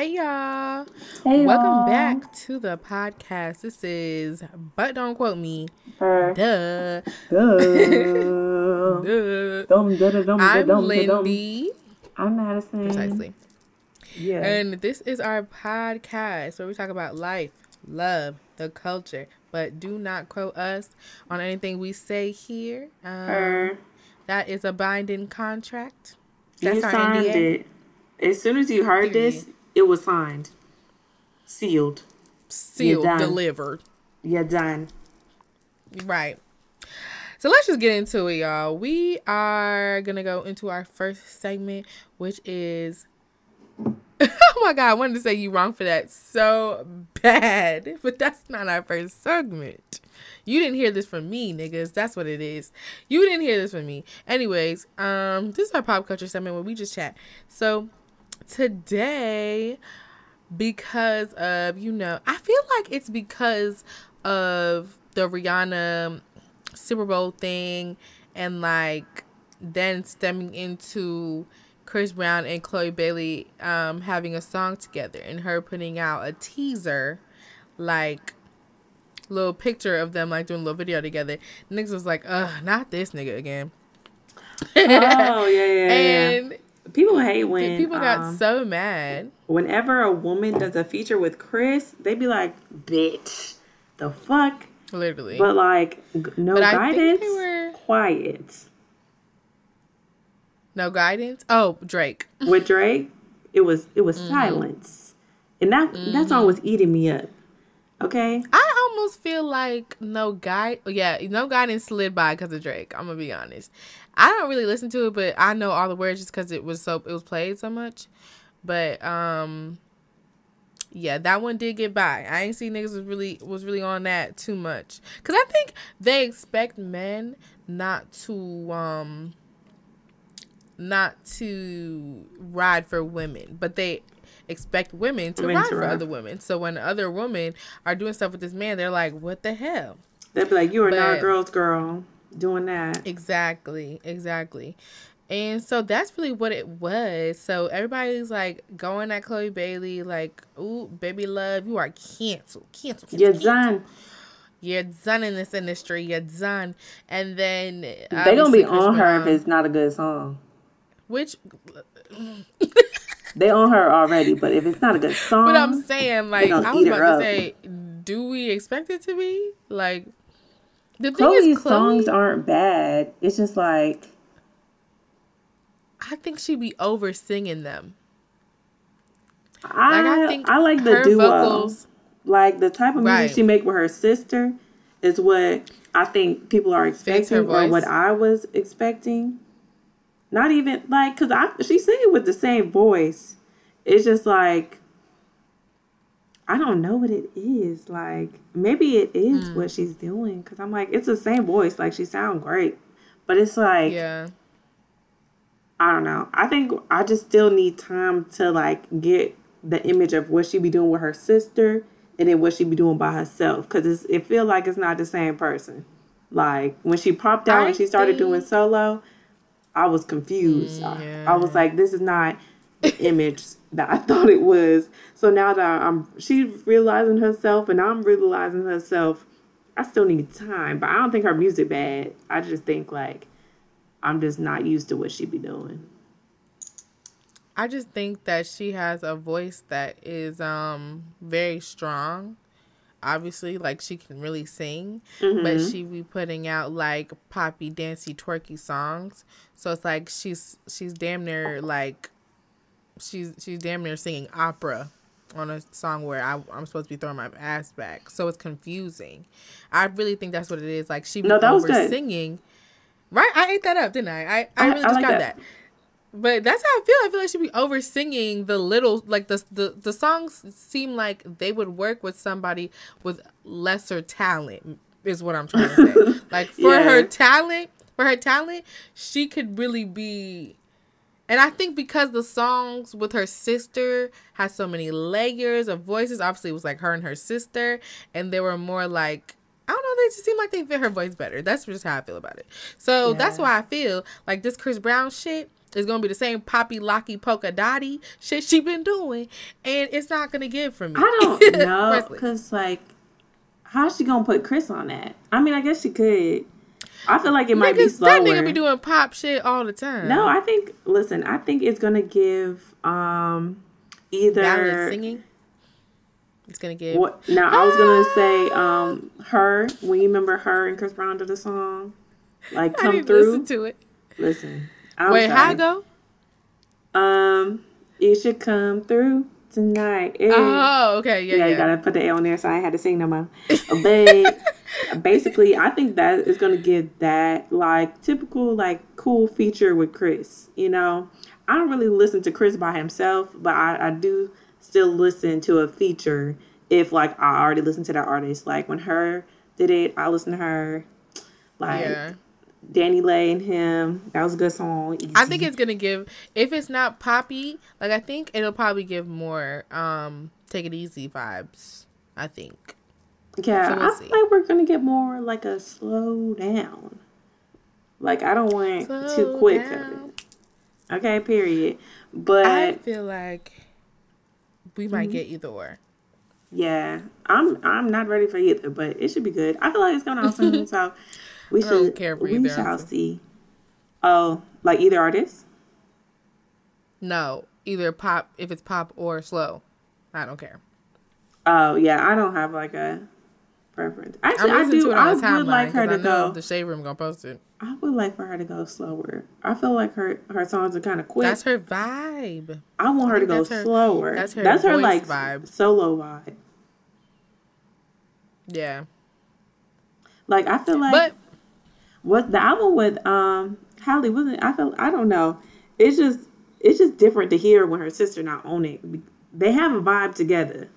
Hey y'all. Hey, Welcome y'all. back to the podcast. This is But Don't Quote Me. Duh. Duh. Duh. Dum, da, da, dum, I'm dum, da, dum. Lindy. I'm Madison. Precisely. Yeah. And this is our podcast where we talk about life, love, the culture. But do not quote us on anything we say here. Um, that is a binding contract. You That's our signed NDA. it. As soon as you heard this, it was signed. Sealed. Sealed, delivered. You're done. Right. So let's just get into it, y'all. We are gonna go into our first segment, which is Oh my god, I wanted to say you wrong for that so bad. But that's not our first segment. You didn't hear this from me, niggas. That's what it is. You didn't hear this from me. Anyways, um, this is our pop culture segment where we just chat. So today because of you know i feel like it's because of the rihanna super bowl thing and like then stemming into chris brown and chloe bailey um having a song together and her putting out a teaser like little picture of them like doing a little video together niggas was like ugh not this nigga again Oh, yeah, yeah, yeah. and People hate when people got um, so mad whenever a woman does a feature with Chris, they be like, "Bitch, the fuck." literally But like, no But guidance, were- quiet. no guidance oh drake With Drake, it was it was Mm-hmm. silence, and that that song was eating me up. Okay, I almost feel like no guide. Yeah, no guidance slid by because of Drake. I'm gonna be honest. I don't really listen to it, but I know all the words just because it was so it was played so much. But um, yeah, that one did get by. I ain't see niggas was really was really on that too much because I think they expect men not to um not to ride for women, but they expect women to Women ride to for ride. other women. So when other women are doing stuff with this man, they're like, "What the hell?" they'd be like, "You are not a girl's girl doing that." Exactly, exactly. And so that's really what it was. So everybody's like going at Chloe Bailey, like, "Ooh, baby love, you are canceled, canceled, You're done. You're done in this industry. You're done." And then They gonna be on her if it's not a good song. which, They on her already, but if it's not a good song, but I'm saying, like, I was about to say, do we expect it to be like? The thing Chloe's is, Chloe, songs aren't bad. It's just like I think she'd be over singing them. I Like, I I, like the duo. vocals. Like the type of music Right. she make with her sister is what I think people are expecting, or what I was expecting. Not even like because I she's singing with the same voice. It's just like I don't know what it is. Like maybe it is Hmm. what she's doing because I'm like it's the same voice. Like she sound great, but it's like Yeah. I don't know. I think I just still need time to like get the image of what she be doing with her sister and then what she be doing by herself because it feel like it's not the same person. Like when she popped out I and she started think- doing solo, I was confused. I, I was like, this is not image that I thought it was. So now that I'm she's realizing herself and I'm realizing herself, I still need time. But I don't think her music bad. I just think like I'm just not used to what she be doing. I just think that she has a voice that is um very strong. Obviously, like she can really sing, but she be putting out like poppy, dancey, twerky songs. So it's like she's she's damn near like she's she's damn near singing opera on a song where I, I'm supposed to be throwing my ass back. So it's confusing. I really think that's what it is. Like she No, that was good. singing. Right? I ate that up, didn't I? I, I I- really I just like got that. that. But that's how I feel. I feel like she'd be over singing the little like the the the songs seem like they would work with somebody with lesser talent is what I'm trying to say. like for Yeah. her talent, for her talent, she could really be and I think because the songs with her sister had so many layers of voices, obviously it was like her and her sister, and they were more like I don't know, they just seem like they fit her voice better. That's just how I feel about it. So that's why I feel like this Chris Brown shit, is gonna be the same poppy locky polka dotty shit she been doing, and it's not gonna give for me. I don't know because like, how's she gonna put Chris on that? I mean, I guess she could. I feel like it might be slower. That nigga be doing pop shit all the time. No, I think. Listen, I think it's gonna give um either Ballad singing. It's gonna give. What, now I was gonna say um her. When you remember her and Chris Brown did the song, like come through. Listen to it. Listen. I'm Wait, sorry. how go? Um, you should come through tonight. Oh, okay, yeah, yeah. You gotta put the A on there, so I had to sing no more. But basically, I think that is gonna give that like typical like cool feature with Chris. You know, I don't really listen to Chris by himself, but I, I do still listen to a feature if like I already listened to that artist. Like when her did it, I listened to her. Like yeah. Lay and him. That was a good song. Easy. I think it's gonna give if it's not poppy, like I think it'll probably give more um take it easy vibes. I think. Yeah, so we'll I feel like we're gonna get more like a slow down. Like I don't want slow too quick down. Okay, period. But I feel like we might mm-hmm. get either or. Yeah, I'm I'm not ready for either, but it should be good. I feel like it's going on soon, so we should care for we shall see. Oh, like either artist? No, either pop if it's pop or slow. I don't care. Oh yeah, I don't have like a preference. Actually, I do. I would like her to go. The shade room gonna post it. I would like for her to go slower. I feel like her her songs are kind of quick. That's her vibe. I want her to go her, slower. That's her. That's her like vibe. Solo vibe. Yeah. Like I feel like, but what the album with um Halle wasn't. I feel I don't know. It's just it's just different to hear when her sister not on it. They have a vibe together.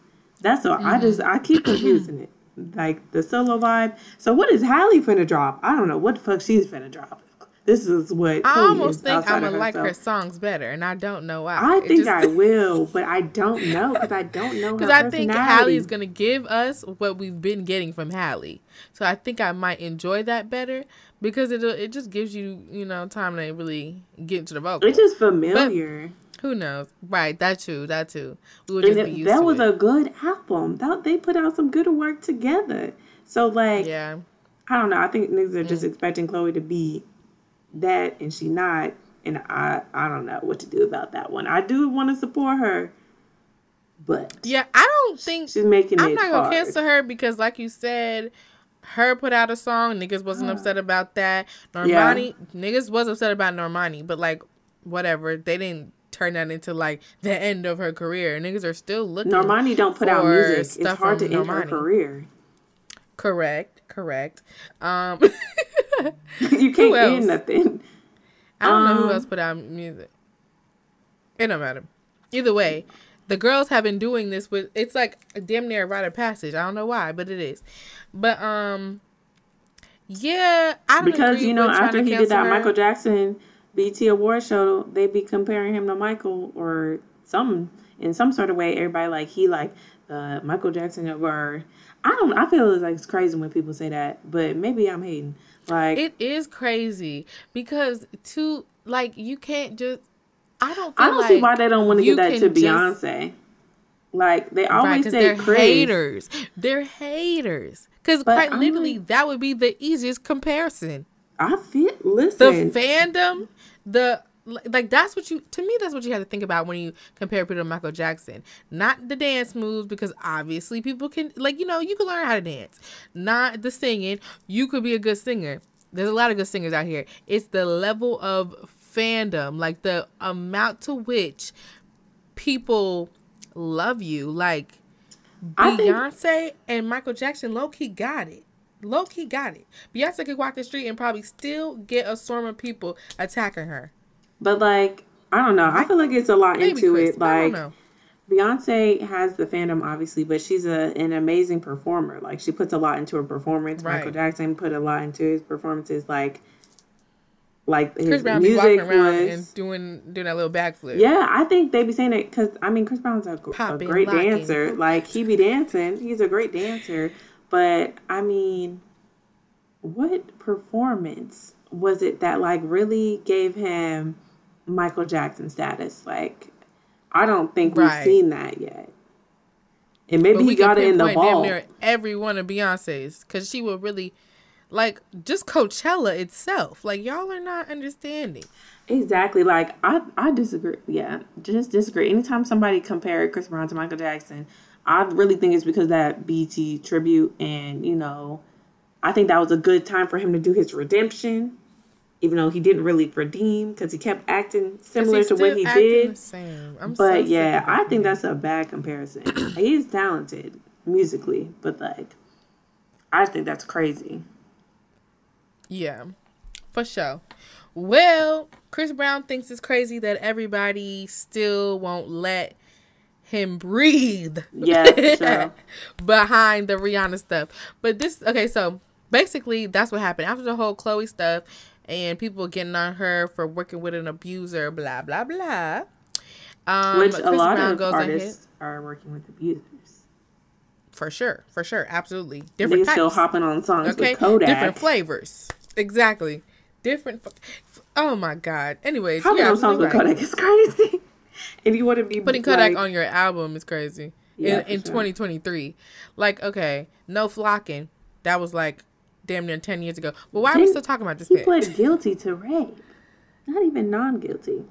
That's all. Mm-hmm. I just I keep confusing it like the solo vibe. So what is Halle finna drop? I don't know what the fuck she's finna drop. This is what I almost think I'm gonna like her songs better, and I don't know why. I it think just... I will, but I don't know because I don't know because I think Halle is gonna give us what we've been getting from Halle. So I think I might enjoy that better because it it just gives you you know time to really get into the vocal. It's just familiar. But, who knows? Right, that too, that too. We would just it, be used That was it. a good album. That they put out some good work together. So like, yeah, I don't know. I think niggas are just mm. expecting Chloe to be that, and she not. And I, I don't know what to do about that one. I do want to support her, but yeah, I don't think she's making. It. I'm not gonna cancel her because, like you said, her put out a song. Niggas wasn't upset about that. Normani, yeah. niggas was upset about Normani, but like whatever, they didn't turn that into like the end of her career. Niggas are still looking. Normani don't put out music. It's hard to Normani. end her career. Correct. Correct. Um, you can't end nothing. I don't um, know who um, else put out music. It don't matter. Either way, the girls have been doing this with. It's like a damn near a rite of passage. I don't know why, but it is. But um, yeah, I don't because you know after he did that her. Michael Jackson BET Award show, they be comparing him to Michael or some in some sort of way. Everybody like he like uh, Michael Jackson or I don't. I feel like it's crazy when people say that, but maybe I'm hating. Like it is crazy because to like you can't just. I don't. I don't like see why they don't want to give that to Beyonce. Just, like they always right, say, they're Chris. haters. They're haters. Because quite I'm literally, like, that would be the easiest comparison. I feel. Listen, the fandom the like that's what you to me that's what you have to think about when you compare people to Michael Jackson. Not the dance moves because obviously people can like you know you can learn how to dance. Not the singing. You could be a good singer. There's a lot of good singers out here. It's the level of fandom, like the amount to which people love you. Like Beyonce think- and Michael Jackson low key got it. Low key got it. Beyonce could walk the street and probably still get a storm of people attacking her. But like, I don't know. I feel like it's a lot Maybe into Chris, it. Like, Beyonce has the fandom, obviously, but she's a an amazing performer. Like, she puts a lot into her performance. Right. Michael Jackson put a lot into his performances. Like, like his Chris Brown music around was, and doing doing that little backflip. Yeah, I think they be saying it because I mean Chris Brown's a, a great locking. dancer. Like he be dancing, he's a great dancer. But I mean, what performance was it that like really gave him Michael Jackson status. Like, I don't think we've right. seen that yet. And maybe he got it in the ball. Damn near every one of Beyonce's, because she will really, like, just Coachella itself. Like, y'all are not understanding. Exactly. Like, I I disagree. Yeah, just disagree. Anytime somebody compared Chris Brown to Michael Jackson, I really think it's because that BET tribute, and you know, I think that was a good time for him to do his redemption even though he didn't really redeem because he kept acting similar to what he did. but so yeah, I think that's a bad comparison. He's talented musically, but like, I think that's crazy. Yeah, for sure. Well, Chris Brown thinks it's crazy that everybody still won't let him breathe. Yeah, sure. behind the Rihanna stuff. But this, okay, so basically that's what happened after the whole Chloe stuff and people getting on her for working with an abuser, blah blah blah. Um, Which a lot Brown of artists are working with abusers. For sure, for sure, absolutely. Different. They still hopping on songs okay? with Kodak. Different flavors, exactly. Different. Oh my god. Anyways, hopping yeah, on songs right. with Kodak is crazy. And you want to be putting Kodak on your album is crazy. Yeah, in, in sure. 2023, like okay, no flocking. That was like damn near 10 years ago. But why are we still talking about this? He pled guilty to rape, not even non guilty.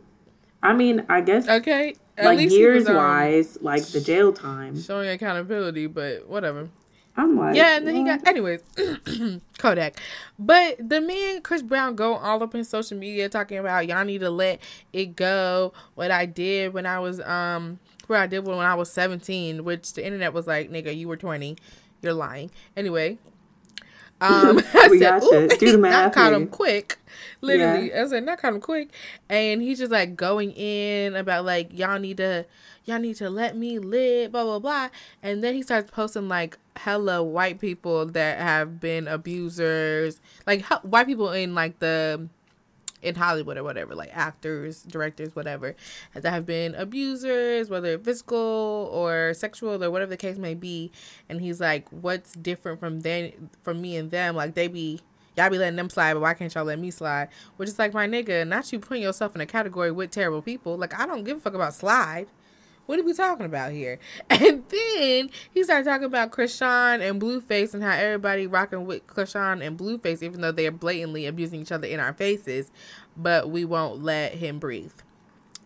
I mean, I guess. Okay. like years was, um, wise, like the jail time. Showing accountability, but whatever. I'm like, yeah, and then what? he got, anyways, Kodak. But the man Chris Brown go all up in social media talking about y'all need to let it go. What I did when I was um, where I did when I was 17, which the internet was like, nigga, you were 20, you're lying. Anyway, um, I we said, got Do the math. caught him quick. Literally, yeah. I said, not caught him quick. And he's just like going in about like y'all need to, y'all need to let me live, blah blah blah. And then he starts posting like hella white people that have been abusers, like white people in like the in Hollywood or whatever, like actors, directors, whatever, that have been abusers, whether physical or sexual or whatever the case may be. And he's like, what's different from them, from me and them? Like they be, y'all be letting them slide, but why can't y'all let me slide? Which is like, my nigga, not you putting yourself in a category with terrible people. Like I don't give a fuck about slide. What are we talking about here? And then he started talking about Chrisean and Blueface and how everybody rocking with Chrisean and Blueface, even though they're blatantly abusing each other in our faces, but we won't let him breathe.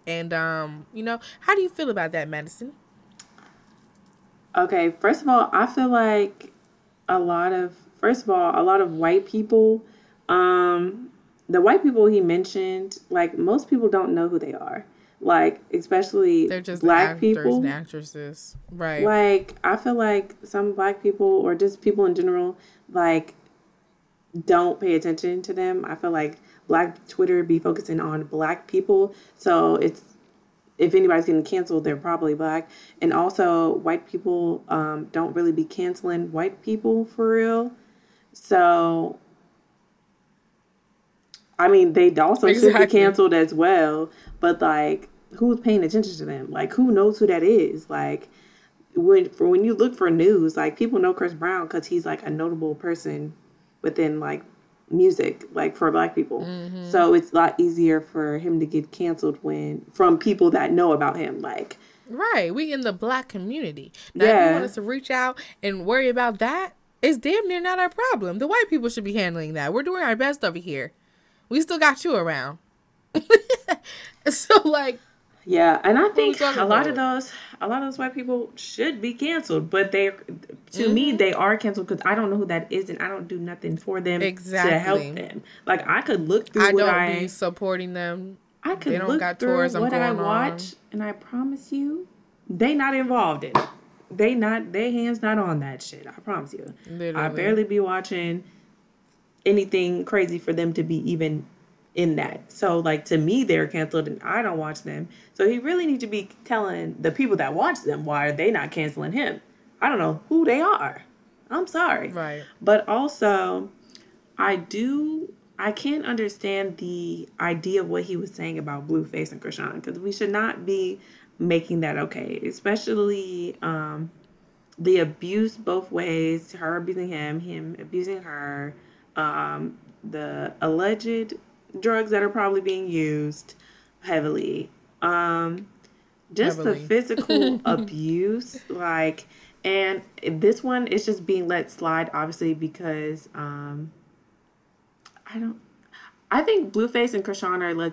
And um, you know, how do you feel about that, Madison? Okay, first of all, I feel like a lot of first of all, a lot of white people, um, the white people he mentioned, like most people don't know who they are like especially they're just black actors people. and actresses. Right. Like i feel like some black people or just people in general like don't pay attention to them. I feel like black twitter be focusing on black people. So it's if anybody's getting canceled they're probably black. And also white people um, don't really be canceling white people for real. So I mean, they also exactly. should be canceled as well. But like, who's paying attention to them? Like, who knows who that is? Like, when for when you look for news, like people know Chris Brown because he's like a notable person within like music, like for Black people. Mm-hmm. So it's a lot easier for him to get canceled when from people that know about him, like. Right, we in the black community. Now, yeah. if you want us to reach out and worry about that, it's damn near not our problem. The white people should be handling that. We're doing our best over here. We still got you around. so like yeah, and I think a lot of those, a lot of those white people should be canceled, but they, to mm-hmm. me, they are canceled because I don't know who that is, and I don't do nothing for them exactly. to help them. Like I could look through. I don't I, be supporting them. I could they don't look got through tours what I watch, on. and I promise you, they not involved in it. They not, their hands not on that shit. I promise you. Literally. I barely be watching anything crazy for them to be even in that. So like to me they're canceled and I don't watch them. So he really need to be telling the people that watch them why are they not canceling him. I don't know who they are. I'm sorry. Right. But also I do I can't understand the idea of what he was saying about Blueface and Chrisean because we should not be making that okay, especially um the abuse both ways, her abusing him, him abusing her, um, the alleged drugs that are probably being used, heavily. Um, just heavily. the physical abuse, like, and this one is just being let slide, obviously, because um, I don't. I think Blueface and Chrisean are let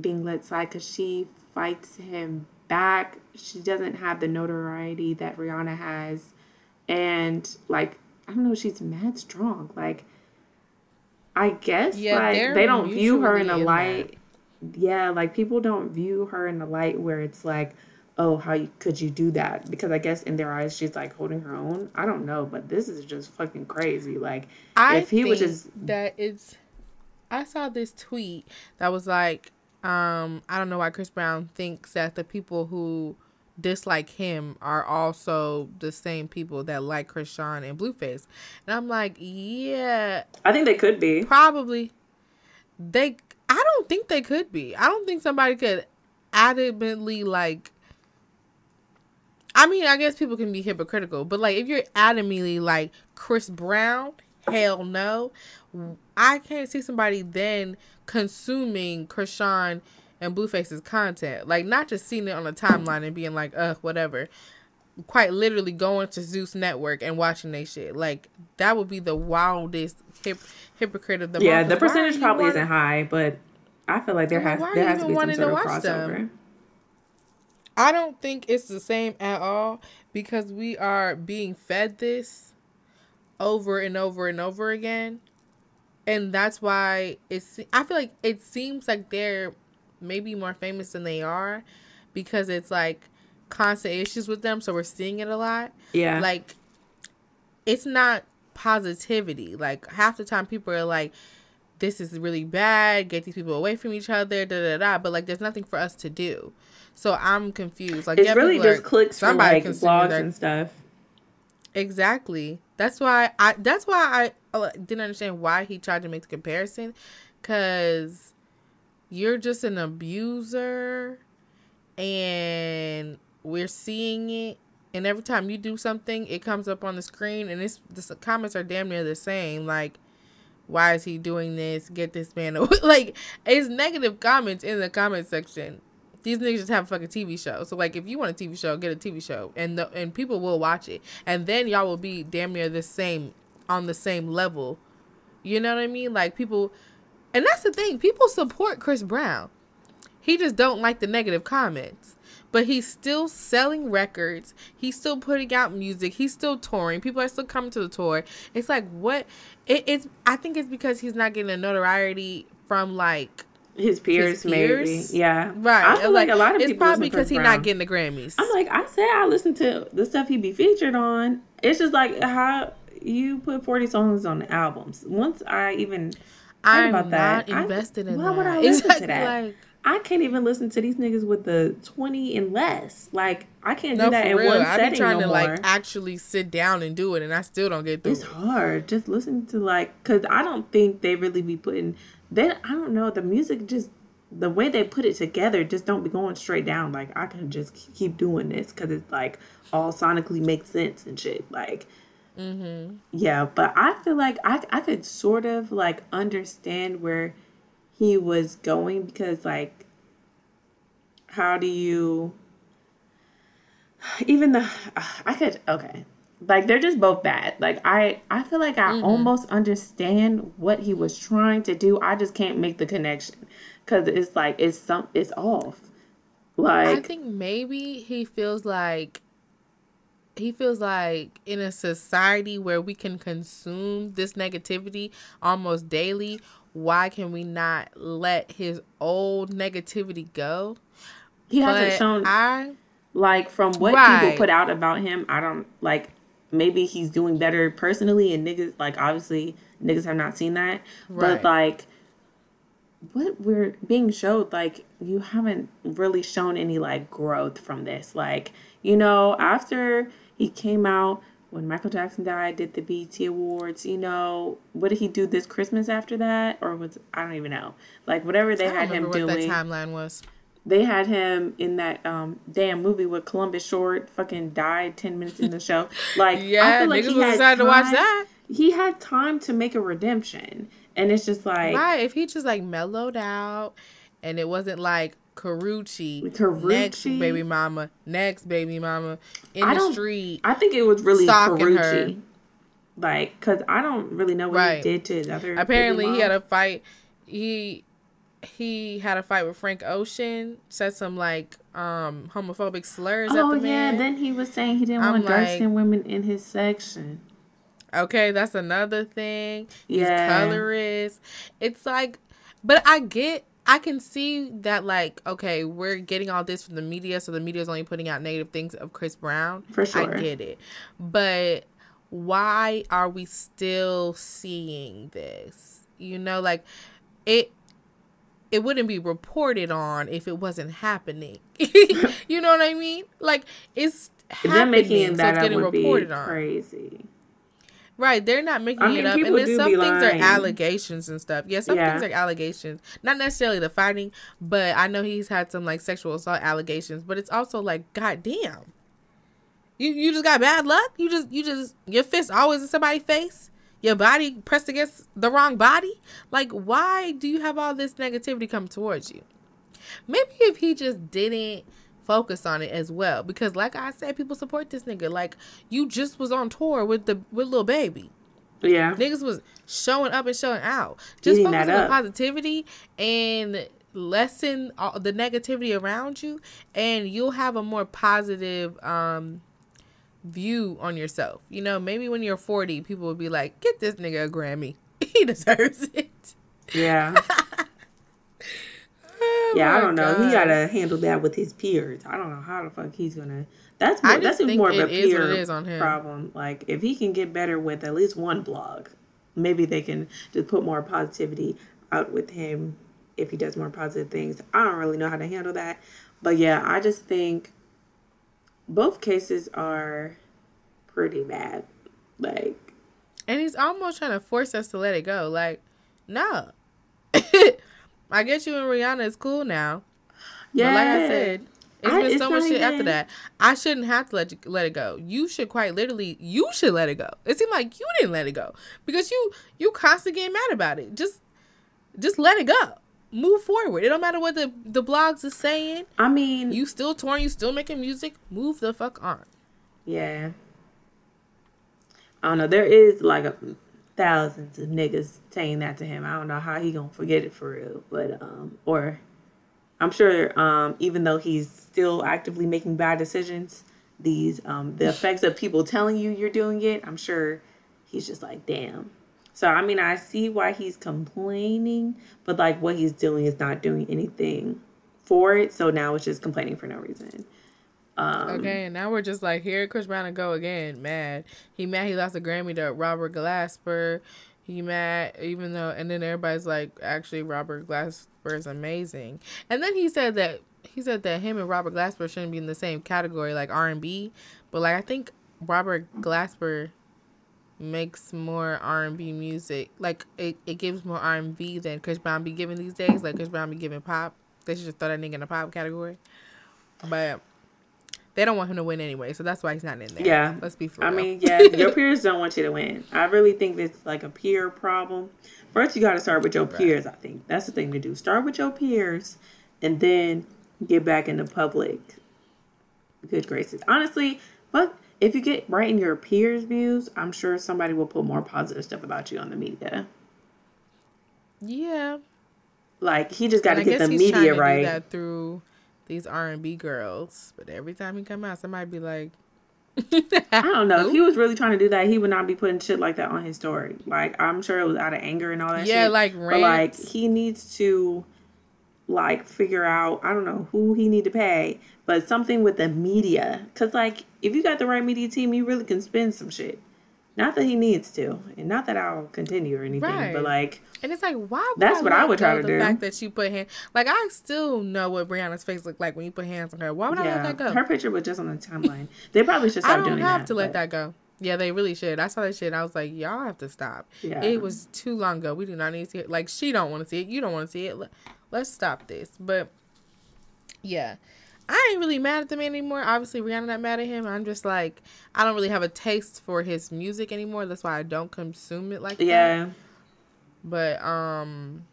being let slide because she fights him back. She doesn't have the notoriety that Rihanna has, and like I don't know, she's mad strong. Like I guess yeah, like they don't view her in a light. That. Yeah, like people don't view her in a light where it's like, oh, how you, could you do that? Because I guess in their eyes she's like holding her own. I don't know, but this is just fucking crazy. Like I if he was just that it's. I saw this tweet that was like, um, I don't know why Chris Brown thinks that the people who dislike him are also the same people that like Chrisean and Blueface. And I'm like, yeah. I think they could be. Probably. They I don't think they could be. I don't think somebody could adamantly like I mean, I guess people can be hypocritical, but like if you're adamantly like Chris Brown, hell no. I can't see somebody then consuming Chrisean and Blueface's content. Like not just seeing it on a timeline and being like, ugh, whatever. Quite literally going to Zeus Network and watching they shit. Like that would be the wildest hip, hypocrite of the Yeah, the percentage probably isn't high, but I feel like there has there has to be some sort of crossover. Them? I don't think it's the same at all because we are being fed this over and over and over again. And that's why it's I feel like it seems like they're maybe more famous than they are because it's like constant issues with them so we're seeing it a lot. Yeah. Like it's not positivity. Like half the time people are like this is really bad. Get these people away from each other da da da but like there's nothing for us to do. So i'm confused. Like it's yeah, really just clicks somebody like blogs their... and stuff. Exactly. That's why i that's why i uh, didn't understand why he tried to make the comparison because you're just an abuser and we're seeing it. And every time you do something it comes up on the screen and it's the comments are damn near the same. Like why is he doing this? Get this man away. Like it's negative comments in the comment section. These niggas just have a fucking TV show. So like, if you want a TV show, get a TV show, and the, and people will watch it, and then y'all will be damn near the same on the same level. You know what I mean? Like people and that's the thing. People support Chris Brown. He just don't like the negative comments. But he's still selling records. He's still putting out music. He's still touring. People are still coming to the tour. It's like what it, it's I think it's because he's not getting a notoriety from like his peers, his peers. maybe. Yeah. Right. I feel like, like, a lot of people. it's probably because he's not getting the Grammys. I'm like, I said I listen to the stuff he be featured on. It's just like how you put 40 songs on the albums. Once I even I'm about that. not invested I, in why that. Why would I listen exactly to that? Like, I can't even listen to these niggas with the twenty and less. Like I can't do that in real. one I setting be trying no to more. like actually sit down and do it, and I still don't get through. It's hard. Just listen to like, cause I don't think they really be putting. They I don't know the music just the way they put it together just don't be going straight down. Like I can just keep doing this because it's like all sonically makes sense and shit. Like Mm-hmm. Yeah, but I feel like I I could sort of like understand where he was going because like how do you even the I could okay like they're just both bad like i i feel like i mm-hmm. almost understand what he was trying to do i just can't make the connection because it's like it's some it's off like i think maybe he feels like he feels like in a society where we can consume this negativity almost daily, why can we not let his old negativity go? He hasn't shown I like from what right. people put out about him, I don't like maybe he's doing better personally and niggas like obviously niggas have not seen that. Right. But like what we're being showed like you haven't really shown any like growth from this. Like, you know, after he came out when Michael Jackson died, did the BET Awards. You know, what did he do this Christmas after that, or was I don't even know. Like whatever they had him doing. That timeline was. They had him in that um damn movie with Columbus Short fucking died ten minutes in the show. Like yeah, I feel like he had time, to watch that. He had time to make a redemption, and it's just like right. If he just like mellowed out, and it wasn't like Karrueche, Karrueche, next baby mama, next baby mama in I the street. I think it was really Karrueche. Her. Like, cause I don't really know what right. he did to his other. Apparently, he had a fight. He he had a fight with Frank Ocean. Said some like um homophobic slurs. Oh yeah, then he was saying he didn't want dark skinned women in his section. Okay, that's another thing. He's yeah. colorist. It's like, but I get I can see that like okay, we're getting all this from the media, so the media is only putting out negative things of Chris Brown. For sure, I get it, but why are we still seeing this? You know, like it. It wouldn't be reported on if it wasn't happening. you know what I mean? Like it's happening, making so it's getting reported on. Crazy. Right, they're not making I mean, it up, and then some things lying. are allegations and stuff. Yeah, some yeah. things are allegations, not necessarily the fighting, but I know he's had some like sexual assault allegations. But it's also like, goddamn, you you just got bad luck. You just you just your fist always in somebody's face. Your body pressed against the wrong body. Like, why do you have all this negativity come towards you? Maybe if he just didn't focus on it as well. Because like I said people support this nigga. Like you just was on tour with the with Lil Baby. Yeah. Niggas was showing up and showing out. Just Eating focus on positivity and lessen all the negativity around you and you'll have a more positive um view on yourself. You know maybe when you're 40 people will be like get this nigga a grammy. He deserves it. Yeah Oh yeah, I don't know. God. He gotta handle that with his peers. I don't know how the fuck he's gonna. That's more, that's more of a peer problem. Like if he can get better with at least one blog, maybe they can just put more positivity out with him if he does more positive things. I don't really know how to handle that, but yeah, I just think both cases are pretty bad. Like, and he's almost trying to force us to let it go. Like, no. I guess you and Rihanna is cool now. Yeah. But like I said, it's I, been it's so much shit even... after that. I shouldn't have to let you, let it go. You should quite literally, you should let it go. It seemed like you didn't let it go because you you constantly getting mad about it. Just just let it go. Move forward. It don't matter what the the blogs is saying. I mean, you still touring, you still making music. Move the fuck on. Yeah. I don't know. There is like a thousands of niggas saying that to him. I don't know how he gonna forget it for real, but um, or I'm sure um, even though he's still actively making bad decisions, these um, the effects of people telling you you're doing it, I'm sure he's just like, damn. So I mean, I see why he's complaining, but like what he's doing is not doing anything for it. So now it's just complaining for no reason. Um, okay, and now we're just like here, Chris Brown and go again. Mad. He mad. He lost a Grammy to Robert Glasper. He mad, even though, and then everybody's like, actually, Robert Glasper is amazing. And then he said that he said that him and Robert Glasper shouldn't be in the same category, like R and B. But like, I think Robert Glasper makes more R and B music. Like, it, it gives more R and B than Chris Brown be giving these days. Like Chris Brown be giving pop. They should just throw that nigga in the pop category. But they don't want him to win anyway, so that's why he's not in there. Yeah, let's be. For I mean, yeah, your peers don't want you to win. I really think it's like a peer problem. First, you got to start with your peers. I think that's the thing to do. Start with your peers, and then get back into public good graces. Honestly, but if you get right in your peers' views, I'm sure somebody will put more positive stuff about you on the media. Yeah. Like he just got to get the media right through these R and B girls. But every time he come out, somebody be like, I don't know. If he was really trying to do that, he would not be putting shit like that on his story. Like I'm sure it was out of anger and all that. Yeah, shit. like rants. But like he needs to like figure out. I don't know who he need to pay, but something with the media. Cause like if you got the right media team, you really can spin some shit. Not that he needs to, and not that I'll continue or anything, right. but like, and it's like, why? That's I what I would try to the do. The fact that you put hands, like, I still know what Rihanna's face looked like when you put hands on her. Why would yeah. I let that go? Her picture was just on the timeline. They probably should stop doing that. I don't have to let that go. Yeah, they really should. I saw that shit. I was like, y'all have to stop. Yeah. It was too long ago. We do not need to see it. Like, she don't want to see it. You don't want to see it. Let's stop this. But yeah, I ain't really mad at the man anymore. Obviously, Rihanna not mad at him. I'm just like, I don't really have a taste for his music anymore. That's why I don't consume it like yeah. that. Yeah. But um,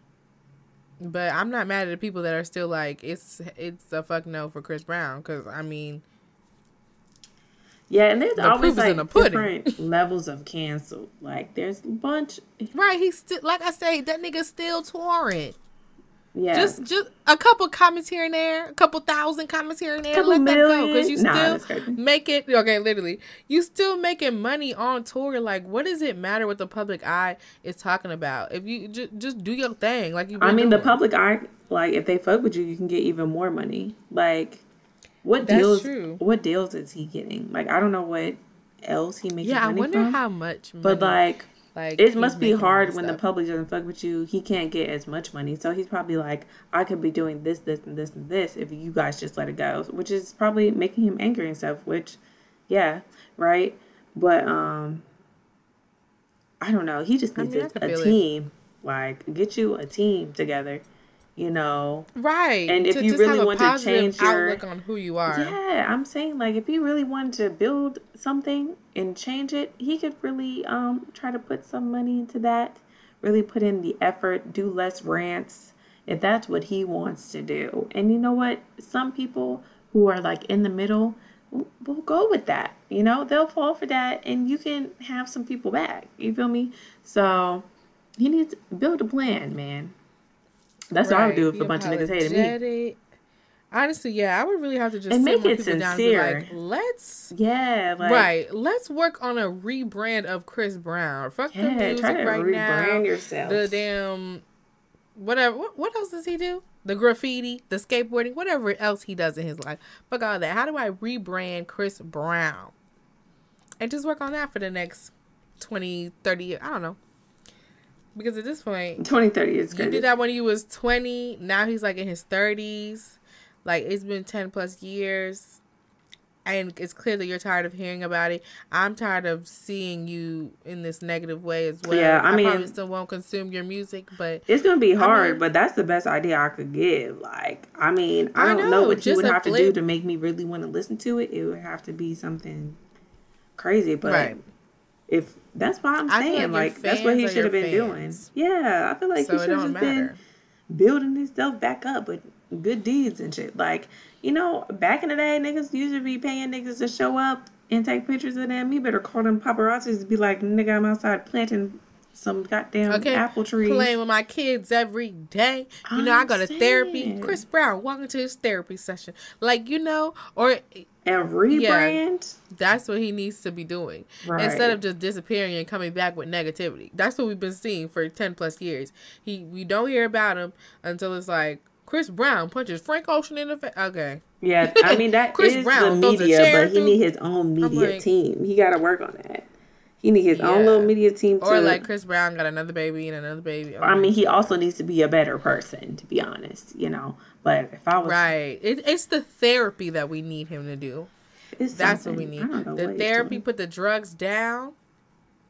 But I'm not mad at the people that are still like it's it's a fuck no for Chris Brown because I mean. Yeah, and there's the always like the different levels of cancel. Like there's a bunch. Right, he's still like I say that nigga still touring. Yeah. Just just a couple comments here and there, a couple thousand comments here and there. Let million. that go because you nah, still make it. Okay, literally, you still making money on tour. Like, what does it matter what the public eye is talking about? If you just just do your thing, like you. I mean, doing. the public eye, like if they fuck with you, you can get even more money. Like, what That's deals? True. What deals is he getting? Like, I don't know what else he makes. Yeah, I wonder from, how much. Money. But like like it must be hard when the public doesn't fuck with you. He can't get as much money, so he's probably like, I could be doing this, this, and this, and this if you guys just let it go, which is probably making him angry and stuff. Which, yeah, right. But um, I don't know. He just needs I mean, a, a team. It. Like, get you a team together you know? Right. And if to you really want to change your outlook on who you are. Yeah i'm saying like if he really wanted to build something and change it he could really um try to put some money into that really put in the effort do less rants if that's what he wants to do. And you know what? Some people who are like in the middle will go with that you know? They'll fall for that and you can have some people back you feel me? So he needs to build a plan man that's right. what I would do if Be a bunch of niggas hated me. Honestly, yeah, I would really have to just and make it sincere. Like, let's yeah, like, right. Let's work on a rebrand of Chris Brown. Fuck yeah, the music right now. Yourself. The damn whatever. What, what else does he do? The graffiti, the skateboarding, whatever else he does in his life. Fuck all that. How do I rebrand Chris Brown? And just work on that for the next 20, 30 years. I don't know. Because at this point, 20, 30 is good. You did that when he was 20. Now he's like in his 30s. Like it's been 10 plus years. And it's clear that you're tired of hearing about it. I'm tired of seeing you in this negative way as well. Yeah, I, I mean, probably still won't consume your music, but it's gonna be hard. I mean, but that's the best idea I could give. Like, I mean, I, I don't know, know what you would have flip. to do to make me really want to listen to it. It would have to be something crazy. But right. if that's why I'm saying. Like, like that's what he should have been fans. doing. Yeah, I feel like so he should have been building himself back up with good deeds and shit. Like, you know, back in the day, niggas used to be paying niggas to show up and take pictures of them. You better call them paparazzis to be like, nigga, I'm outside planting some goddamn okay. apple trees. Playing with my kids every day. You I'm know, I go to saying. therapy. Chris Brown walking to his therapy session. Like, you know, or and rebrand. Yeah, that's what he needs to be doing right. instead of just disappearing and coming back with negativity. That's what we've been seeing for ten plus years. He we don't hear about him until it's like Chris Brown punches Frank Ocean in the face. Okay. Yeah, I mean that Chris is Brown the media, but he need his own media like, team. He got to work on that. He need his yeah. own little media team. Or to, like Chris Brown got another baby and another baby. Okay. I mean, he also needs to be a better person, to be honest. You know, but if I was right, it, it's the therapy that we need him to do. That's what we need. The therapy, put the drugs down,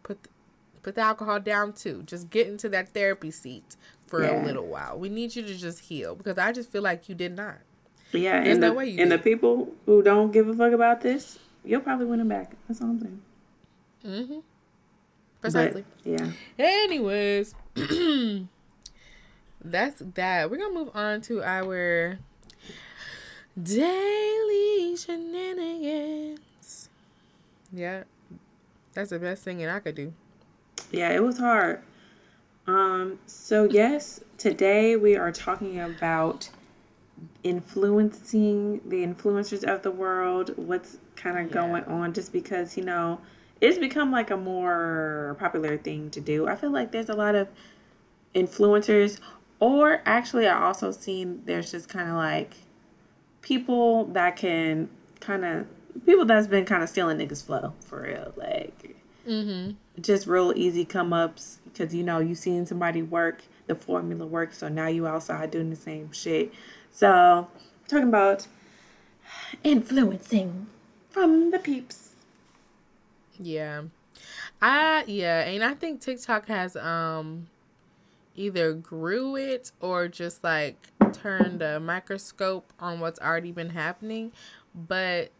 put the, put the alcohol down too. Just get into that therapy seat for yeah. a little while. We need you to just heal because I just feel like you did not. Yeah, There's and no the, way you and did. the people who don't give a fuck about this, you'll probably win them back. That's all I'm saying. Mm-hmm. Precisely. But, yeah. Anyways, that's that. We're gonna move on to our daily shenanigans. Yeah, that's the best thing I could do. Yeah, it was hard. Um. So yes, today we are talking about influencing the influencers of the world. What's kind of yeah. going on? Just because you know it's become like a more popular thing to do. I feel like there's a lot of influencers, or actually, I also seen there's just kind of like people that can kind of people that's been kind of stealing niggas flow for real, like mm-hmm. just real easy come ups because you know you seen somebody work, the formula works, so now you outside doing the same shit. So talking about influencing from the peeps. Yeah. I yeah, and I think TikTok has um either grew it or just like turned a microscope on what's already been happening, but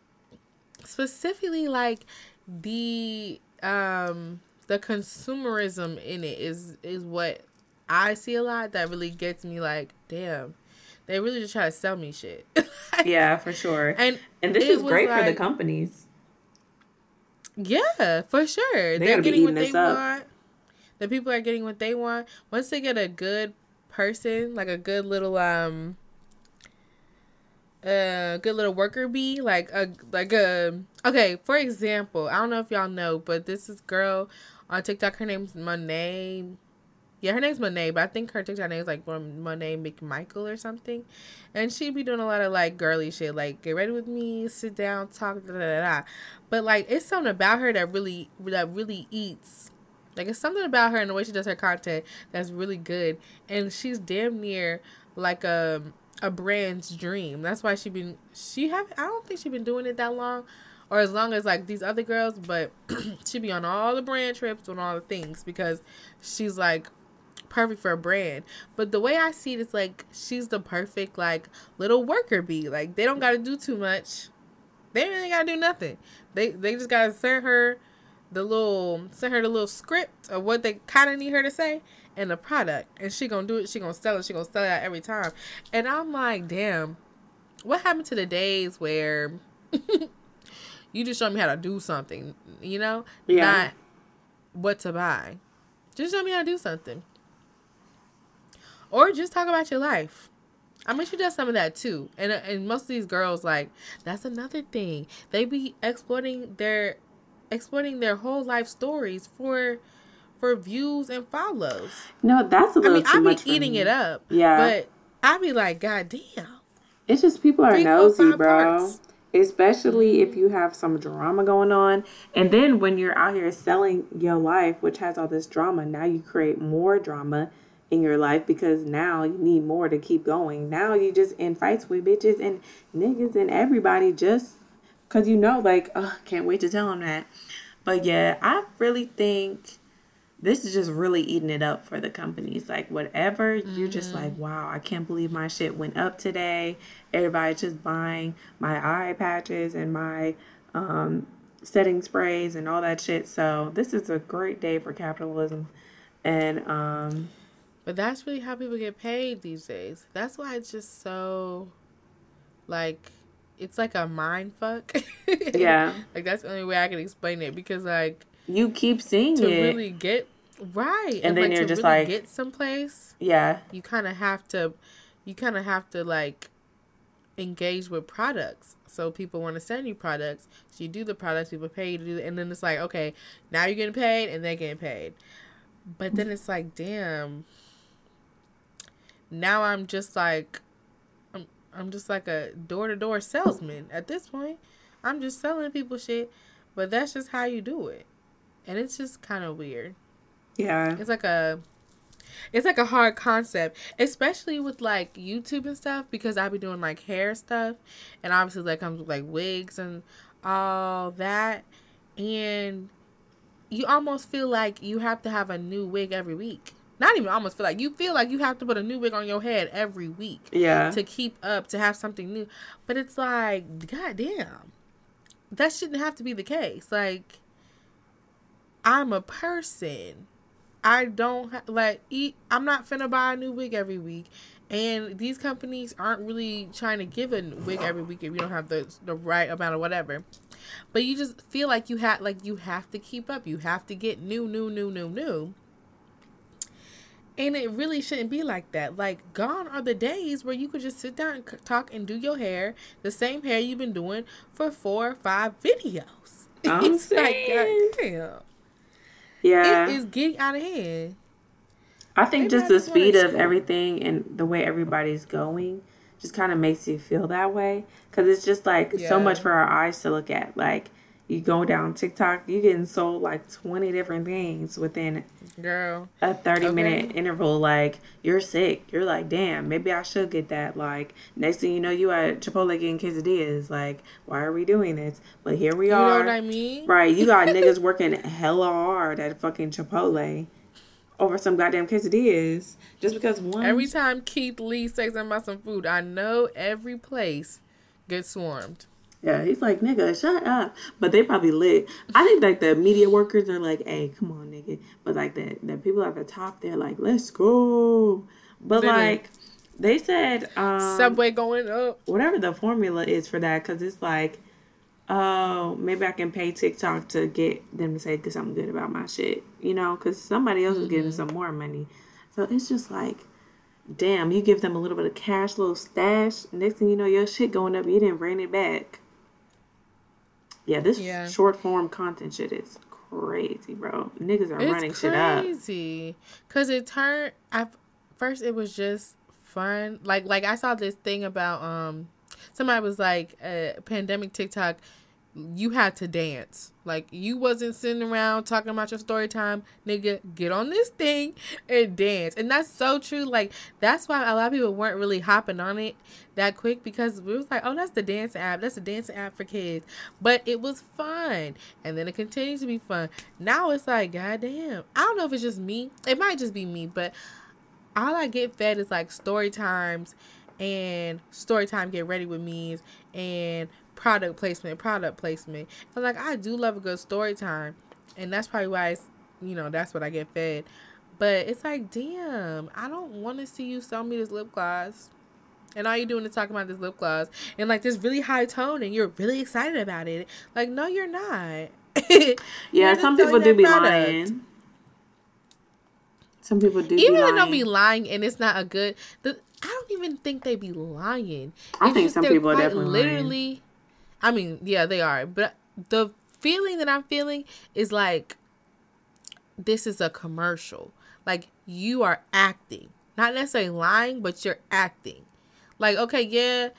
specifically like the um the consumerism in it is is what I see a lot that really gets me like, damn, they really just try to sell me shit. like, yeah, for sure. And and this is great like, for the companies. Yeah, for sure. They are getting what they up. want. The people are getting what they want. Once they get a good person, like a good little um a good little worker bee, like a like a okay, for example, I don't know if y'all know, but this is girl on TikTok, her name's Monet. Yeah, her name's Monet, but I think her TikTok name is like Monet McMichael or something. And she'd be doing a lot of like girly shit, like get ready with me, sit down, talk, da da da. But like it's something about her that really that really eats. Like it's something about her and the way she does her content that's really good. And she's damn near like a a brand's dream. That's why she been she have I don't think she been doing it that long, or as long as like these other girls. But she be on all the brand trips and all the things because she's like perfect for a brand. But the way I see it is like she's the perfect like little worker bee. Like they don't got to do too much. They ain't got to do nothing. They they just got to send her the little send her the little script of what they kind of need her to say and the product and she gonna do it she gonna sell it she gonna sell it out every time and i'm like damn what happened to the days where you just show me how to do something you know yeah. not what to buy just show me how to do something or just talk about your life I mean, she does some of that too, and uh, and most of these girls like that's another thing. They be exploiting their exploiting their whole life stories for for views and follows. No, that's a little I mean, too I be much eating it up. Yeah, but I be like, God damn. It's just people are Three, nosy, four, bro. Parts. Especially if mm-hmm. you have some drama going on. And then when you're out here selling your life, which has all this drama, now you create more drama in your life because now you need more to keep going. Now you just in fights with bitches and niggas and everybody just because you know, like, oh, can't wait to tell them that. But yeah, I really think this is just really eating it up for the companies. Like whatever, mm-hmm. you're just mm-hmm. like, wow, I can't believe my shit went up today. Everybody just buying my eye patches and my um, setting sprays and all that shit. So this is a great day for capitalism. And um But that's really how people get paid these days. That's why it's just so like it's like a mind fuck. yeah. like that's the only way I can explain it because like you keep seeing to it. really get right, and, and then like, you're just really like get someplace. Yeah, you kind of have to, you kind of have to like engage with products. So people want to send you products. So you do the products, people pay you to do it, and then it's like, okay, now you're getting paid, and they're getting paid. But then it's like, damn. Now I'm just like, I'm, I'm just like a door to door salesman at this point. I'm just selling people shit, but that's just how you do it and it's just kind of weird. Yeah. It's like a it's like a hard concept, especially with like YouTube and stuff because I be doing like hair stuff and obviously that comes with like wigs and all that and you almost feel like you have to have a new wig every week. Not even almost feel like you feel like you have to put a new wig on your head every week. Yeah. To keep up, to have something new. But it's like, goddamn. That shouldn't have to be the case. Like I'm a person. I don't ha- like eat. I'm not finna buy a new wig every week, and these companies aren't really trying to give a wig every week if you don't have the the right amount or whatever. But you just feel like you have like you have to keep up. You have to get new, new, new, new, new. And it really shouldn't be like that. Like, gone are the days where you could just sit down and talk and do your hair, the same hair you've been doing for four or five videos. I'm saying. like, damn. Yeah. It is getting out of hand. I think just the speed of everything and the way everybody's going just kind of makes you feel that way because it's just like yeah. so much for our eyes to look at. Like you go down TikTok, you getting sold like twenty different things within girl a thirty okay. minute interval. Like you're sick, you're like, damn, maybe I should get that. Like next thing you know, you at Chipotle getting quesadillas. Like why are we doing this? But here we you are. You know what I mean? Right? You got niggas working hella hard at fucking Chipotle over some goddamn quesadillas just because one. Every time Keith Lee says about some food, I know every place gets swarmed. Yeah, he's like, nigga, shut up. But they probably lit. I think like the media workers are like, hey, come on, nigga. But like the the people at the top, they're like, let's go. But like they said, um, subway going up. Whatever the formula is for that, because it's like, oh, maybe I can pay TikTok to get them to say something good about my shit, you know, because somebody else is mm-hmm. getting some more money. So it's just like, damn, you give them a little bit of cash, little stash. Next thing you know, your shit going up, you didn't bring it back. Yeah, this yeah. short form content shit is crazy, bro. Niggas are it's running crazy. shit up. It's crazy, cause it turned. At first, it was just fun. Like, like I saw this thing about um, somebody was like, uh, pandemic TikTok you had to dance. Like you wasn't sitting around talking about your story time, nigga. Get on this thing and dance. And that's so true. Like that's why a lot of people weren't really hopping on it that quick because we was like, oh, that's the dance app. That's a dance app for kids. But it was fun, and then it continues to be fun. Now it's like, goddamn. I don't know if it's just me. It might just be me, but all I get fed is like story times and story time get ready with me and product placement, product placement. And like I do love a good story time, and that's probably why it's you know that's what I get fed. But it's like, damn, I don't want to see you sell me this lip gloss. And all you're doing is talking about this lip gloss and like this really high tone, and you're really excited about it. Like, no, you're not. yeah, some people do be product. lying. Some people do. Even if they don't be lying, and it's not a good. The, I don't even think they be lying. I it's think some people are definitely literally. Lying I mean, yeah, they are. But the feeling that I'm feeling is like this is a commercial. Like you are acting. Not necessarily lying, but you're acting. Like, okay, yeah,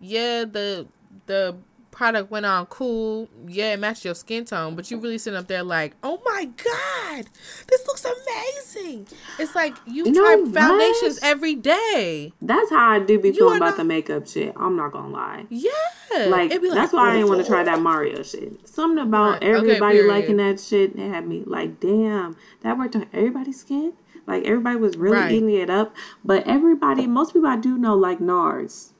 yeah, the the product went on cool. Yeah, it matched your skin tone, but you really sitting up there like, oh my god, this looks amazing. It's like you, you try foundations every day. That's how I do be feeling about not... the makeup shit. I'm not gonna lie. Yeah, like, like that's why I didn't want to oh, try that Mario shit. Something about right. everybody okay, liking that shit It had me like, damn, that worked on everybody's skin. Like everybody was really right. eating it up, but everybody, most people I do know like NARS.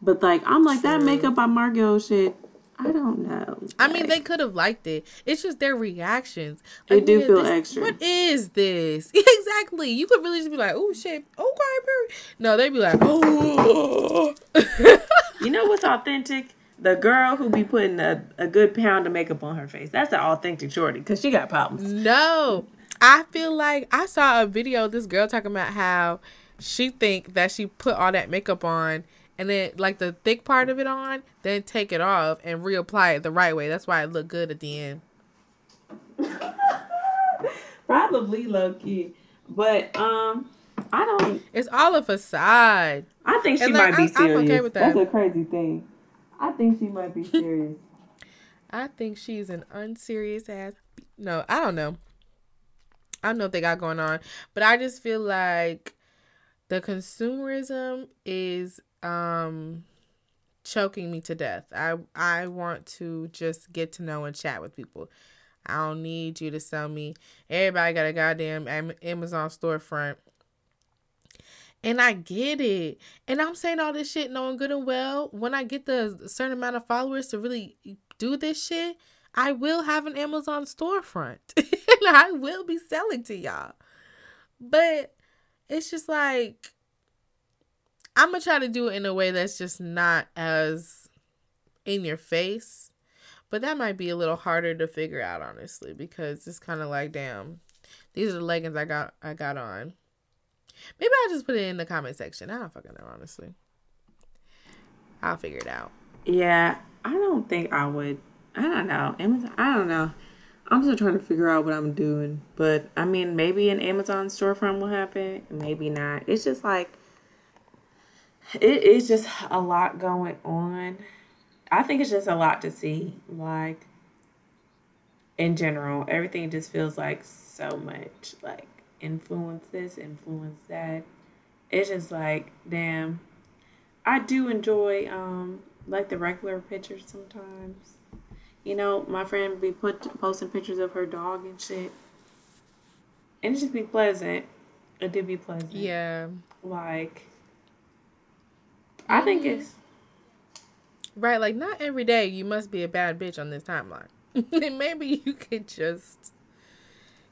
But like I'm like True. that makeup by Mario shit. I don't know. I mean, they could have liked it. It's just their reactions. Like, they do feel this, extra. What is this? exactly. You could really just be like, "Oh shit, okay, No, they'd be like, "Oh." you know what's authentic? The girl who be putting a, a good pound of makeup on her face. That's an authentic shorty because she got problems. No, I feel like I saw a video. This girl talking about how she think that she put all that makeup on and then like the thick part of it on, then take it off and reapply it the right way. That's why it looked good at the end. Probably low key, but um, I don't. It's all a facade. I think she and might like, be serious. I'm okay with that. That's a crazy thing. I think she might be serious. I think she's an unserious ass. No, I don't know. I don't know what they got going on, but I just feel like the consumerism is um choking me to death. I I want to just get to know and chat with people. I don't need you to sell me. Everybody got a goddamn Amazon storefront. And I get it. And I'm saying all this shit knowing good and well. When I get the certain amount of followers to really do this shit, I will have an Amazon storefront. and I will be selling to y'all. But it's just like I'm gonna try to do it in a way that's just not as in your face. But that might be a little harder to figure out, honestly, because it's kind of like, damn, these are the leggings I got I got on. Maybe I'll just put it in the comment section. I don't fucking know, honestly. I'll figure it out. Yeah, I don't think I would. I don't know. Amazon. I don't know. I'm still trying to figure out what I'm doing, but I mean, maybe an Amazon storefront will happen. Maybe not. It's just like it is just a lot going on. I think it's just a lot to see. Like in general, everything just feels like so much like influence this, influence that. It's just like, damn. I do enjoy um like the regular pictures sometimes. You know, my friend be put posting pictures of her dog and shit. And it just be pleasant. It did be pleasant. Yeah. Like I think it's Right, like not every day you must be a bad bitch on this timeline. Maybe you could just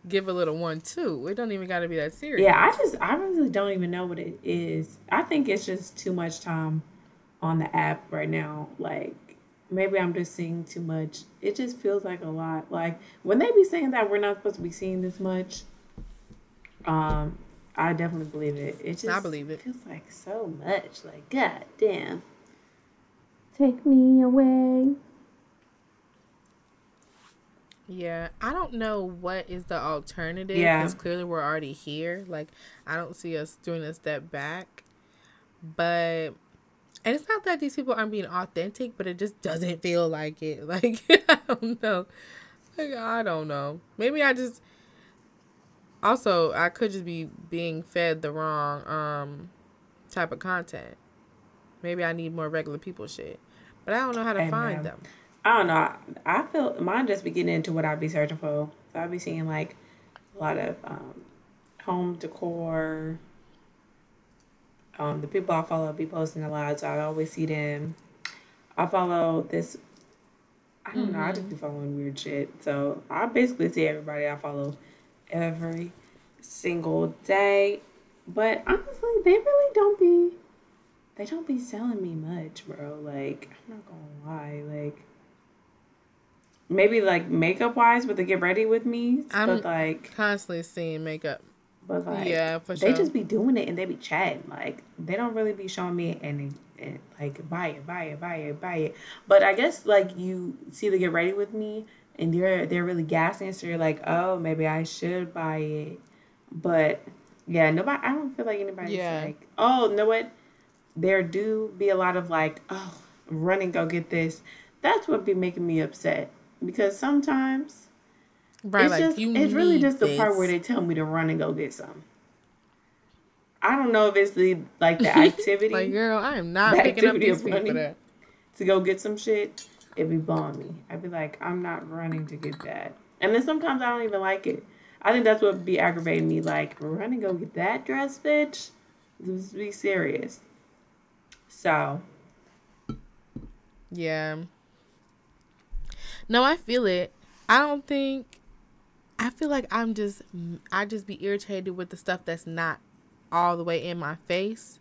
give a little one too. It don't even got to be that serious. Yeah, I just I really don't even know what it is. I think it's just too much time on the app right now. Like maybe I'm just seeing too much. It just feels like a lot. Like when they be saying that we're not supposed to be seeing this much, um, I definitely believe it. It just I believe it. feels like so much. Like god damn. Take me away. Yeah, I don't know what is the alternative. Yeah. because clearly we're already here. Like I don't see us doing a step back, but and it's not that these people aren't being authentic, but it just doesn't feel like it. Like I don't know. Like I don't know. Maybe I just also I could just be being fed the wrong um type of content. Maybe I need more regular people shit, but I don't know how to Amen. find them. I don't know. I, I feel mine just be getting into what I'd be searching for. So I'd be seeing like a lot of um, home decor. Um, the people I follow be posting a lot, so I always see them. I follow this. I don't know. I just be following weird shit. So I basically see everybody I follow every single day. But honestly, they really don't be. They don't be selling me much, bro. Like I'm not gonna lie. Like maybe like makeup wise, but they get ready with me. I'm but like, Constantly seeing makeup. but like, Yeah, for sure. they just be doing it and they be chatting. Like they don't really be showing me and, and eh, like buy it, buy it, buy it, buy it. But I guess like you see they get ready with me and they're they're really gassing, so you're like, oh, maybe I should buy it. But yeah, nobody. I don't feel like anybody's Yeah. like, oh, know what? There do be a lot of like, oh, run and go get this. That's what be making me upset because sometimes Right, it's like just you it's really just the part where they tell me to run and go get some. I don't know if it's the like the activity like, girl, I am not picking up these of for running. that. to go get some shit. It'd be me. I'd be like, I'm not running to get that. And then sometimes I don't even like it. I think that's what be aggravating me. Like, run and go get that dress, bitch. Let's be serious. So Yeah. No, I feel it. I don't think. I feel like I'm just. I just be irritated with the stuff that's not all the way in my face.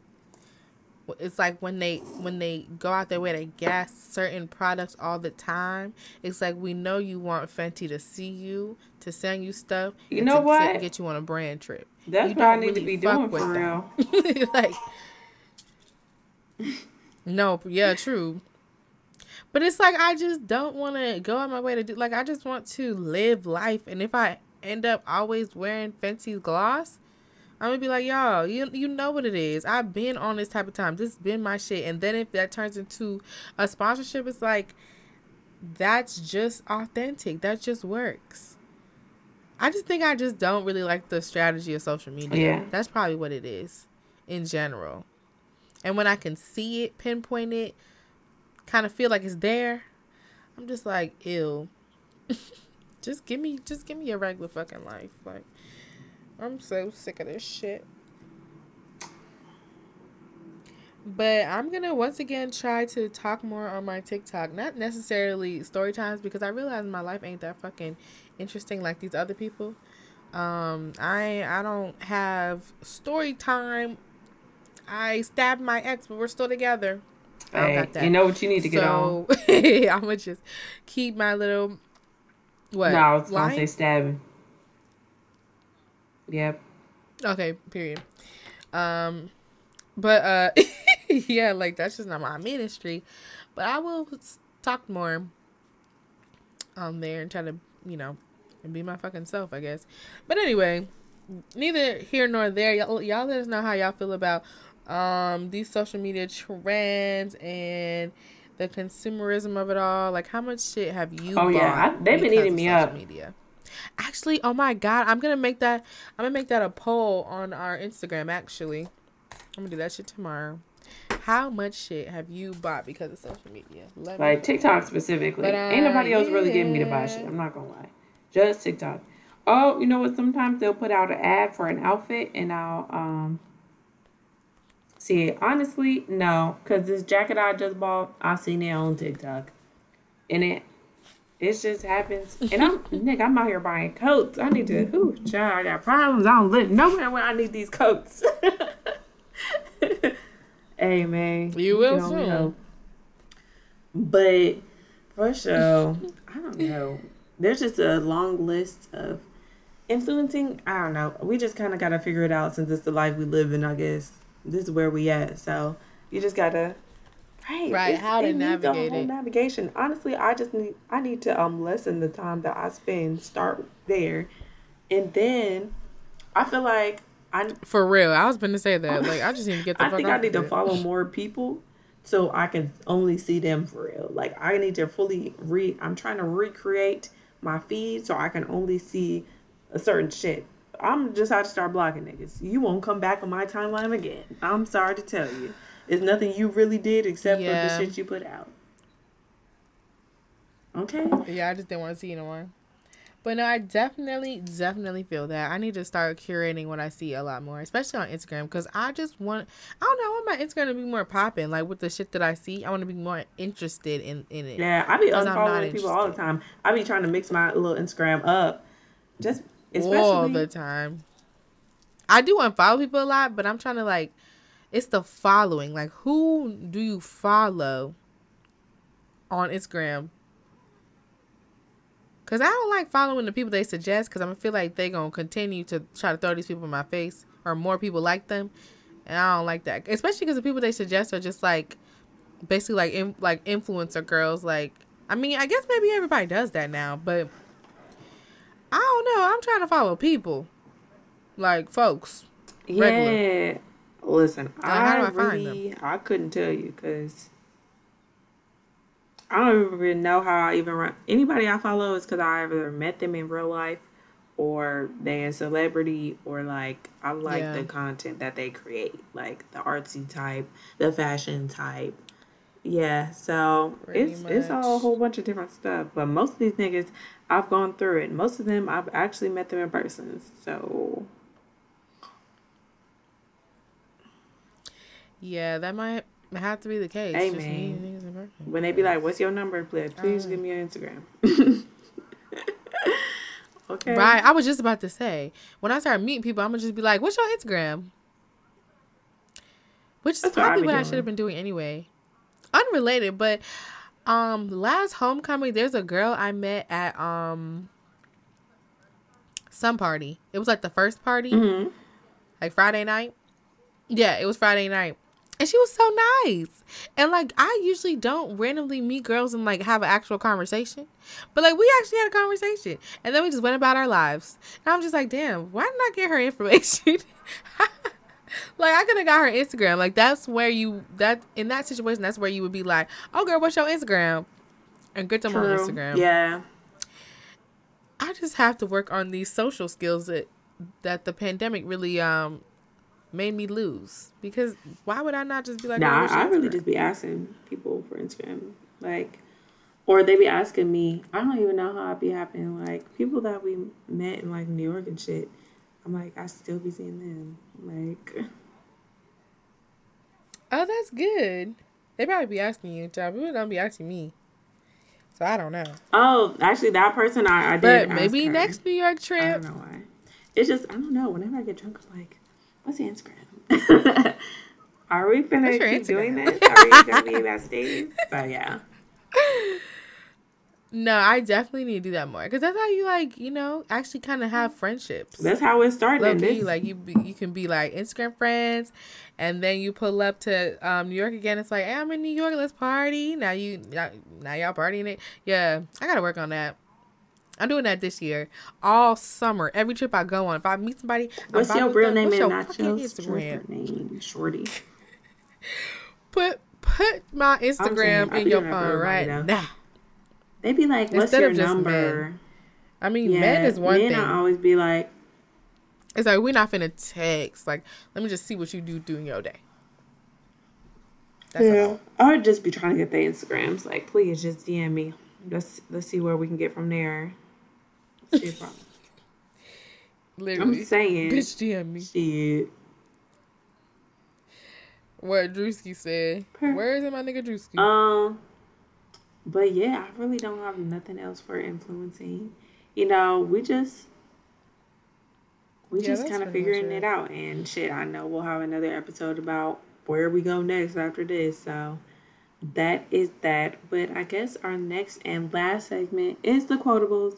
It's like when they when they go out their way to gas certain products all the time. It's like we know you want Fenty to see you to send you stuff. You know to, what? To get you on a brand trip. that's You what I need to be doing for real. like no yeah true but it's like i just don't want to go out my way to do like i just want to live life and if i end up always wearing Fenty gloss i'm gonna be like y'all you, you know what it is. I've been on this type of time. This has been my shit. And then if that turns into a sponsorship it's like that's just authentic. That just works. I just think i just don't really like the strategy of social media. Yeah. that's probably what it is in general. And when I can see it, pinpoint it, kind of feel like it's there, I'm just like, ew. just give me, just give me a regular fucking life. Like, I'm so sick of this shit. But I'm gonna once again try to talk more on my TikTok. Not necessarily story times because I realize my life ain't that fucking interesting like these other people. Um, I I don't have story time. I stabbed my ex, but we're still together. I don't Hey, got that. you know what you need to get on. so I'm gonna just keep my little what? No, I was gonna say stabbing. Yep. Okay, period. Um, but uh, yeah, like that's just not my ministry. But I will talk more on there and try to, you know, and be my fucking self, I guess. But anyway, neither here nor there. Y'all, y'all let us know how y'all feel about um these social media trends and the consumerism of it all. Like, how much shit have you? Oh, yeah. I- they've been eating me social up. Media. Actually, oh my god, I'm gonna make that. I'm gonna make that a poll on our Instagram. Actually, I'm gonna do that shit tomorrow. How much shit have you bought because of social media? Let me Like TikTok specifically. But, Ain't nobody else really getting me to buy shit. I'm not gonna lie. Just TikTok. Oh, you know what? Sometimes they'll put out an ad for an outfit and I'll um See, honestly, no, because this jacket I just bought, I seen it on TikTok, and it it just happens. And I'm Nick, I'm out here buying coats. I need to. Who child, I got problems. I don't live nowhere when I need these coats. hey man, you will soon. Know. But for sure, I don't know. There's just a long list of influencing. I don't know. We just kind of got to figure it out since it's the life we live in. I guess this is where we at. So you just gotta right. Right. How to navigate it. navigation. Honestly i just need i need to um lessen the time that i spend start there and then i feel like i for real. I was gonna say that. Like i just need to get the i think i need to it. follow more people so i can only see them for real. Like i need to fully re i'm trying to recreate my feed so i can only see a certain shit. I'm just have to start blocking niggas. You won't come back on my timeline again. I'm sorry to tell you it's nothing you really did except yeah. for the shit you put out. Okay. Yeah, I just didn't want to see you no more. But no, I definitely, definitely feel that I need to start curating what I see a lot more, especially on Instagram, because I just want, I don't know, I want my Instagram to be more popping. Like with the shit that I see, I want to be more interested in, in it. Yeah, I be unfollowing people all the time. I be trying to mix my little Instagram up, just especially all the time. I do unfollow people a lot, but I'm trying to like it's the following. Like, who do you follow on Instagram? Cause I don't like following the people they suggest, cause I'm going to feel like they're gonna continue to try to throw these people in my face, or more people like them, and I don't like that. Especially because the people they suggest are just like, basically like in, like influencer girls. Like, I mean, I guess maybe everybody does that now, but I don't know. I'm trying to follow people, like folks. Yeah, Listen, I, I really, I couldn't tell you because I don't even know how I even run. Anybody I follow is because I either met them in real life or they a celebrity or like I like yeah. the content that they create, like the artsy type, the fashion type. Yeah, so Pretty it's much. it's all a whole bunch of different stuff. But most of these niggas, I've gone through it. Most of them, I've actually met them in person. So Yeah, that might have to be the case. Man, when they be like, "What's your number, please? Please uh, give me your Instagram." okay. Right. I was just about to say when I start meeting people, I'm gonna just be like, "What's your Instagram?" Which is That's probably what, what I should have been doing anyway. Unrelated, but um, last homecoming, there's a girl I met at um some party. It was like the first party, mm-hmm. like Friday night. Yeah, it was Friday night and she was so nice. And like I usually don't randomly meet girls and like have an actual conversation. But like we actually had a conversation. And then we just went about our lives. And I'm just like, damn, why didn't I get her information? like I could have got her Instagram. Like that's where you that in that situation that's where you would be like, Oh girl, what's your Instagram? And get them True. on Instagram. Yeah. I just have to work on these social skills that that the pandemic really um made me lose because why would I not just be like? Nah, I, I really just be asking people for Instagram, like, or they be asking me. I don't even know how it be happening. Like people that we met in like New York and shit. I'm like, I still be seeing them. Like, oh, that's good. They probably be asking you, job. People don't be asking me. So I don't know. Oh, actually, that person I, I did. But maybe next New York trip. I don't know why. It's just I don't know. Whenever I get drunk, I'm like, What's Instagram? Are we gonna keep Instagram? doing this? Are we gonna be besties? So yeah. No, I definitely need to do that more because that's how you like, you know, actually kind of have friendships. That's how it started. Low like you, be, you can be like Instagram friends, and then you pull up to um, New York again. It's like, hey, I'm in New York. Let's party. Now you, now, now y'all partying it. Yeah, I gotta work on that. I'm doing that this year, all summer. Every trip I go on, if I meet somebody, what's your real name and not your Instagram name, Shorty? Put put my Instagram saying, in your phone right now. now. They be like, "What's Instead your number?" Men. I mean, yeah, men is one men thing. I always be like, "It's like we're not finna text. Like, let me just see what you do during your day." That's yeah, I would just be trying to get the Instagrams. Like, please just DM me. Let's let's see where we can get from there. Literally. I'm saying. Bitch DM me. Shit. what Drewski said. Per. Where is it, my nigga Drewski? Um, but yeah, I really don't have nothing else for influencing. You know, we just we yeah, just kind of figuring it out, and shit. I know we'll have another episode about where we go next after this. So that is that. But I guess our next and last segment is the quotables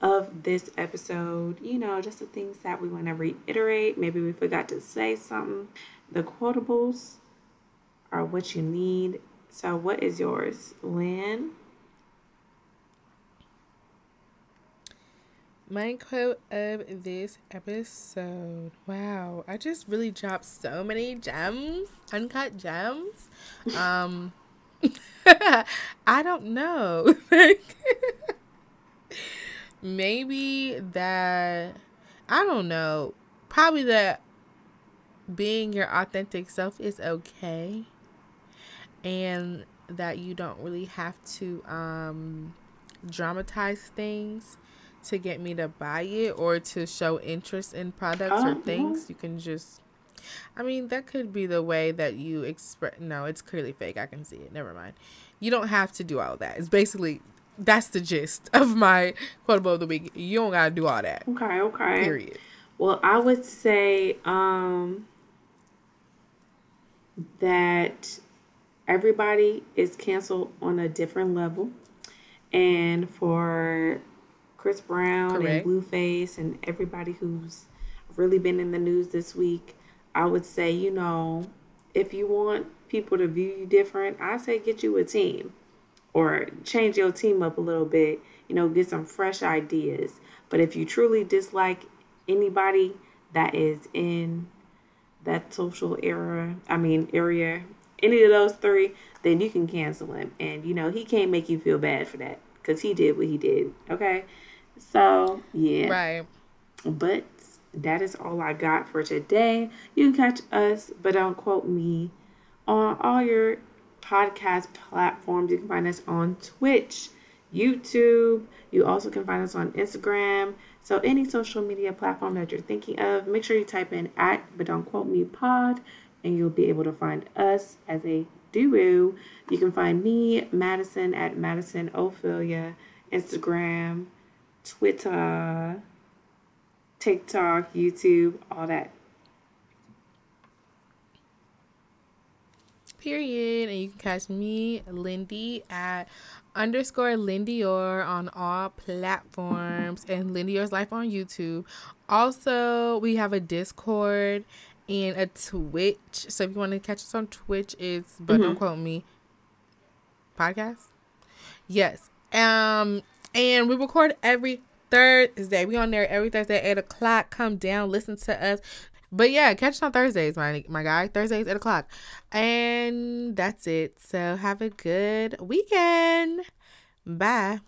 of this episode. You know, just the things that we want to reiterate. Maybe we forgot to say something. The quotables are what you need. So, what is yours, Lynn? My quote of this episode. Wow, I just really dropped so many gems, uncut gems. Um, I don't know. maybe that I don't know. Probably that being your authentic self is okay and that you don't really have to um dramatize things to get me to buy it or to show interest in products or things. You can just I mean, that could be the way that you express. No, it's clearly fake. I can see it. Never mind. You don't have to do all that. It's basically that's the gist of my quotable of the week. You don't gotta do all that. Okay, okay. Period. Well, I would say um that everybody is canceled on a different level. And for Chris Brown Correct. and Blueface and everybody who's really been in the news this week, I would say, you know, if you want people to view you different, I say get you a team or change your team up a little bit, you know, get some fresh ideas. But if you truly dislike anybody that is in that social era, I mean, area, any of those three, then you can cancel him. And, you know, he can't make you feel bad for that because he did what he did. Okay. So, yeah. Right. But that is all I got for today. You can catch us, but don't quote me, on all your podcast platforms. You can find us on Twitch, YouTube. You also can find us on Instagram. So any social media platform that you're thinking of, make sure you type in at but don't quote me pod and you'll be able to find us as a duo. You can find me, Madison, at Madison Ophelia, Instagram, Twitter, TikTok, YouTube, all that period. And you can catch me, Lindy, at underscore Lindior on all platforms and Lindior's Life on YouTube. Also, we have a Discord and a Twitch. So if you want to catch us on Twitch, it's but mm-hmm. don't quote me. Podcast? Yes. Um and we record every Thursday. We on there every Thursday at 8 o'clock. Come down, listen to us. But yeah, catch on Thursdays, my my guy. Thursdays eight o'clock, and that's it. So have a good weekend. Bye.